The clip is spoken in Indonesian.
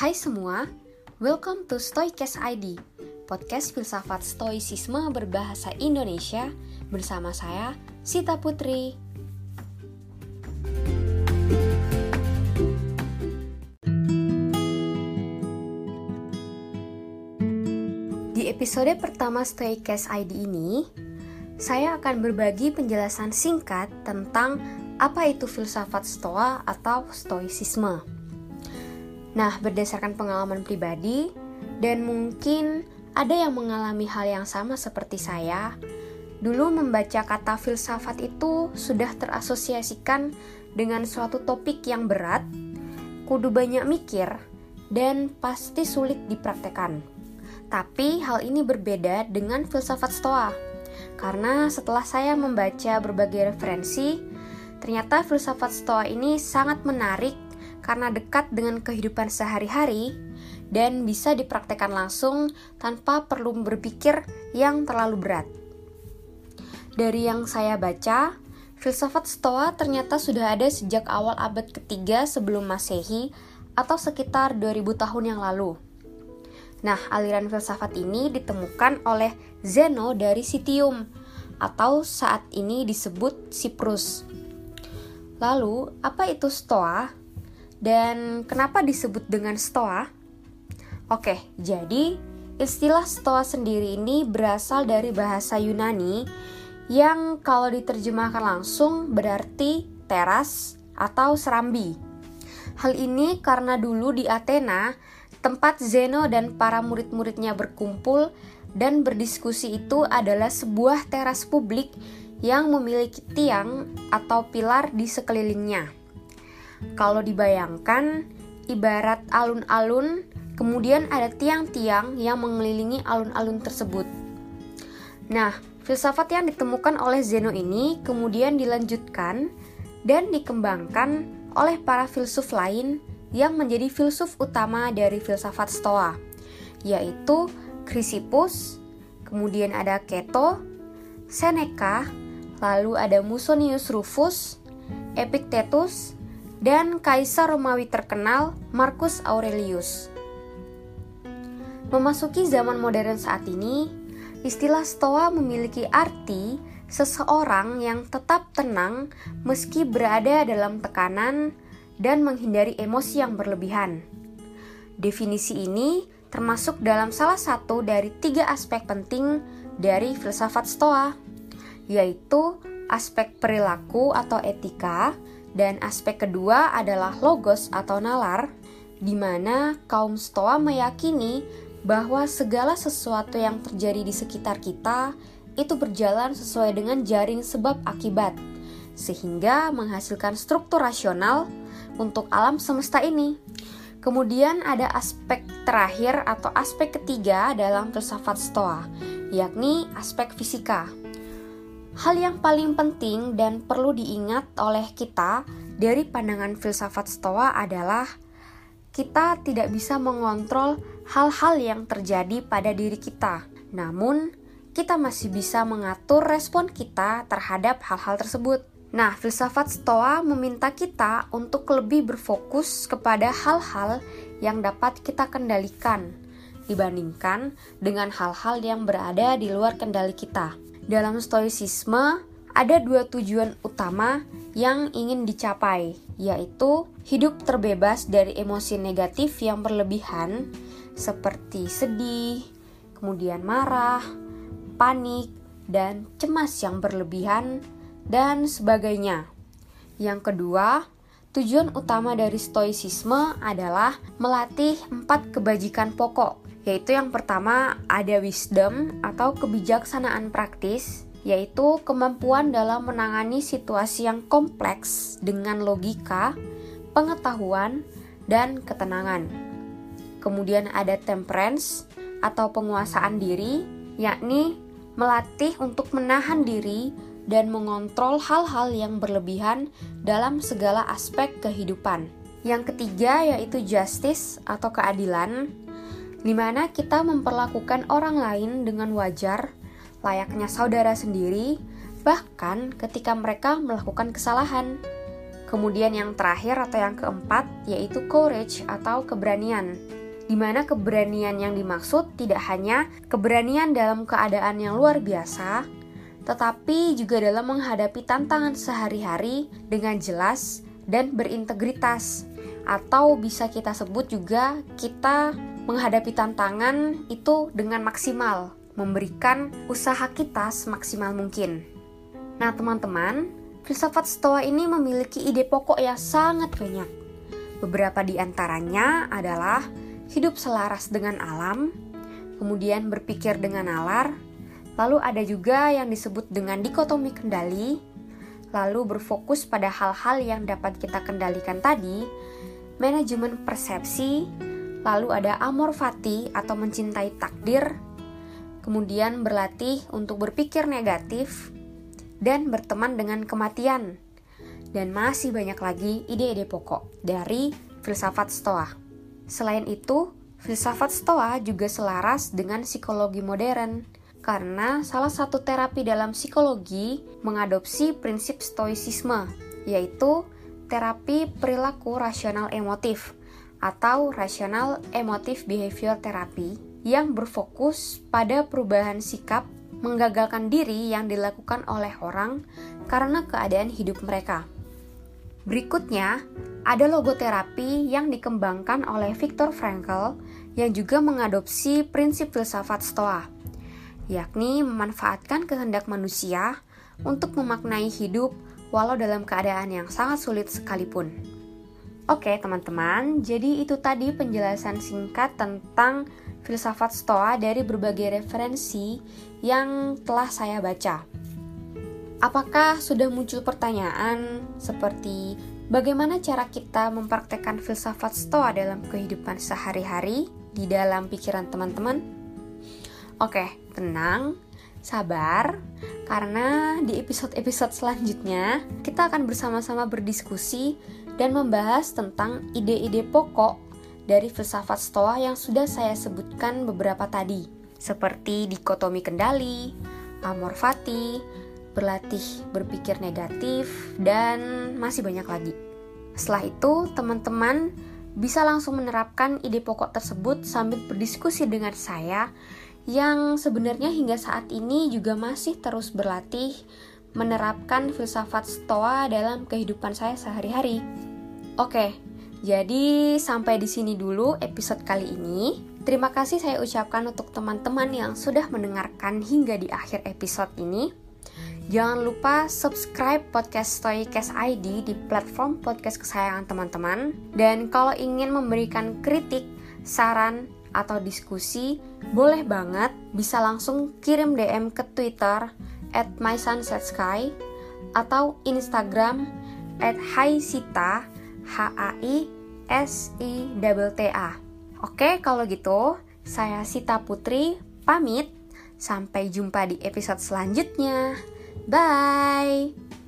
Hai semua, welcome to Stoikes ID, podcast filsafat stoicisme berbahasa Indonesia bersama saya, Sita Putri. Di episode pertama Stoikes ID ini, saya akan berbagi penjelasan singkat tentang apa itu filsafat stoa atau stoicisme. Nah, berdasarkan pengalaman pribadi dan mungkin ada yang mengalami hal yang sama seperti saya, dulu membaca kata filsafat itu sudah terasosiasikan dengan suatu topik yang berat, kudu banyak mikir, dan pasti sulit dipraktekkan. Tapi hal ini berbeda dengan filsafat Stoa. Karena setelah saya membaca berbagai referensi, ternyata filsafat Stoa ini sangat menarik karena dekat dengan kehidupan sehari-hari dan bisa dipraktekkan langsung tanpa perlu berpikir yang terlalu berat. Dari yang saya baca, filsafat Stoa ternyata sudah ada sejak awal abad ketiga sebelum Masehi atau sekitar 2000 tahun yang lalu. Nah, aliran filsafat ini ditemukan oleh Zeno dari Sitium atau saat ini disebut Siprus. Lalu, apa itu Stoa? Dan kenapa disebut dengan Stoa? Oke, jadi istilah Stoa sendiri ini berasal dari bahasa Yunani yang kalau diterjemahkan langsung berarti teras atau serambi. Hal ini karena dulu di Athena Tempat Zeno dan para murid-muridnya berkumpul dan berdiskusi itu adalah sebuah teras publik yang memiliki tiang atau pilar di sekelilingnya. Kalau dibayangkan, ibarat alun-alun, kemudian ada tiang-tiang yang mengelilingi alun-alun tersebut. Nah, filsafat yang ditemukan oleh Zeno ini kemudian dilanjutkan dan dikembangkan oleh para filsuf lain yang menjadi filsuf utama dari filsafat Stoa, yaitu Chrysippus, kemudian ada Keto, Seneca, lalu ada Musonius Rufus, Epictetus, dan kaisar Romawi terkenal Marcus Aurelius. Memasuki zaman modern saat ini, istilah Stoa memiliki arti seseorang yang tetap tenang meski berada dalam tekanan, dan menghindari emosi yang berlebihan. Definisi ini termasuk dalam salah satu dari tiga aspek penting dari filsafat Stoa, yaitu aspek perilaku atau etika, dan aspek kedua adalah logos atau nalar, di mana kaum Stoa meyakini bahwa segala sesuatu yang terjadi di sekitar kita itu berjalan sesuai dengan jaring sebab akibat, sehingga menghasilkan struktur rasional untuk alam semesta ini. Kemudian ada aspek terakhir atau aspek ketiga dalam filsafat Stoa, yakni aspek fisika. Hal yang paling penting dan perlu diingat oleh kita dari pandangan filsafat Stoa adalah kita tidak bisa mengontrol hal-hal yang terjadi pada diri kita. Namun, kita masih bisa mengatur respon kita terhadap hal-hal tersebut. Nah, filsafat Stoa meminta kita untuk lebih berfokus kepada hal-hal yang dapat kita kendalikan dibandingkan dengan hal-hal yang berada di luar kendali kita. Dalam stoicisme, ada dua tujuan utama yang ingin dicapai, yaitu hidup terbebas dari emosi negatif yang berlebihan seperti sedih, kemudian marah, panik, dan cemas yang berlebihan dan sebagainya. Yang kedua, tujuan utama dari stoicisme adalah melatih empat kebajikan pokok, yaitu yang pertama ada wisdom atau kebijaksanaan praktis, yaitu kemampuan dalam menangani situasi yang kompleks dengan logika, pengetahuan, dan ketenangan. Kemudian ada temperance atau penguasaan diri, yakni melatih untuk menahan diri dan mengontrol hal-hal yang berlebihan dalam segala aspek kehidupan. Yang ketiga yaitu justice atau keadilan, di mana kita memperlakukan orang lain dengan wajar, layaknya saudara sendiri, bahkan ketika mereka melakukan kesalahan. Kemudian yang terakhir atau yang keempat yaitu courage atau keberanian. Di mana keberanian yang dimaksud tidak hanya keberanian dalam keadaan yang luar biasa, tetapi juga dalam menghadapi tantangan sehari-hari dengan jelas dan berintegritas. Atau bisa kita sebut juga kita menghadapi tantangan itu dengan maksimal, memberikan usaha kita semaksimal mungkin. Nah, teman-teman, Filsafat Stoa ini memiliki ide pokok yang sangat banyak. Beberapa di antaranya adalah hidup selaras dengan alam, kemudian berpikir dengan nalar, lalu ada juga yang disebut dengan dikotomi kendali, lalu berfokus pada hal-hal yang dapat kita kendalikan tadi, manajemen persepsi, lalu ada amor fati atau mencintai takdir, kemudian berlatih untuk berpikir negatif, dan berteman dengan kematian. Dan masih banyak lagi ide-ide pokok dari filsafat Stoa. Selain itu, filsafat Stoa juga selaras dengan psikologi modern karena salah satu terapi dalam psikologi mengadopsi prinsip stoicisme, yaitu terapi perilaku rasional emotif atau rasional emotif behavior therapy yang berfokus pada perubahan sikap menggagalkan diri yang dilakukan oleh orang karena keadaan hidup mereka. Berikutnya, ada logoterapi yang dikembangkan oleh Viktor Frankl yang juga mengadopsi prinsip filsafat Stoa, yakni memanfaatkan kehendak manusia untuk memaknai hidup walau dalam keadaan yang sangat sulit sekalipun. Oke, teman-teman, jadi itu tadi penjelasan singkat tentang filsafat Stoa dari berbagai referensi yang telah saya baca. Apakah sudah muncul pertanyaan seperti bagaimana cara kita mempraktekkan filsafat Stoa dalam kehidupan sehari-hari di dalam pikiran teman-teman? Oke, tenang, sabar, karena di episode-episode selanjutnya kita akan bersama-sama berdiskusi dan membahas tentang ide-ide pokok dari filsafat Stoa yang sudah saya sebutkan beberapa tadi, seperti dikotomi kendali, amor fati, berlatih berpikir negatif, dan masih banyak lagi. Setelah itu, teman-teman bisa langsung menerapkan ide pokok tersebut sambil berdiskusi dengan saya yang sebenarnya hingga saat ini juga masih terus berlatih menerapkan filsafat Stoa dalam kehidupan saya sehari-hari. Oke, jadi sampai di sini dulu episode kali ini. Terima kasih saya ucapkan untuk teman-teman yang sudah mendengarkan hingga di akhir episode ini. Jangan lupa subscribe podcast Stoicast ID di platform podcast kesayangan teman-teman. Dan kalau ingin memberikan kritik, saran, atau diskusi, boleh banget bisa langsung kirim DM ke Twitter at mysunsetsky atau Instagram at haisita H A I S I T A. Oke, kalau gitu saya Sita Putri pamit. Sampai jumpa di episode selanjutnya. Bye.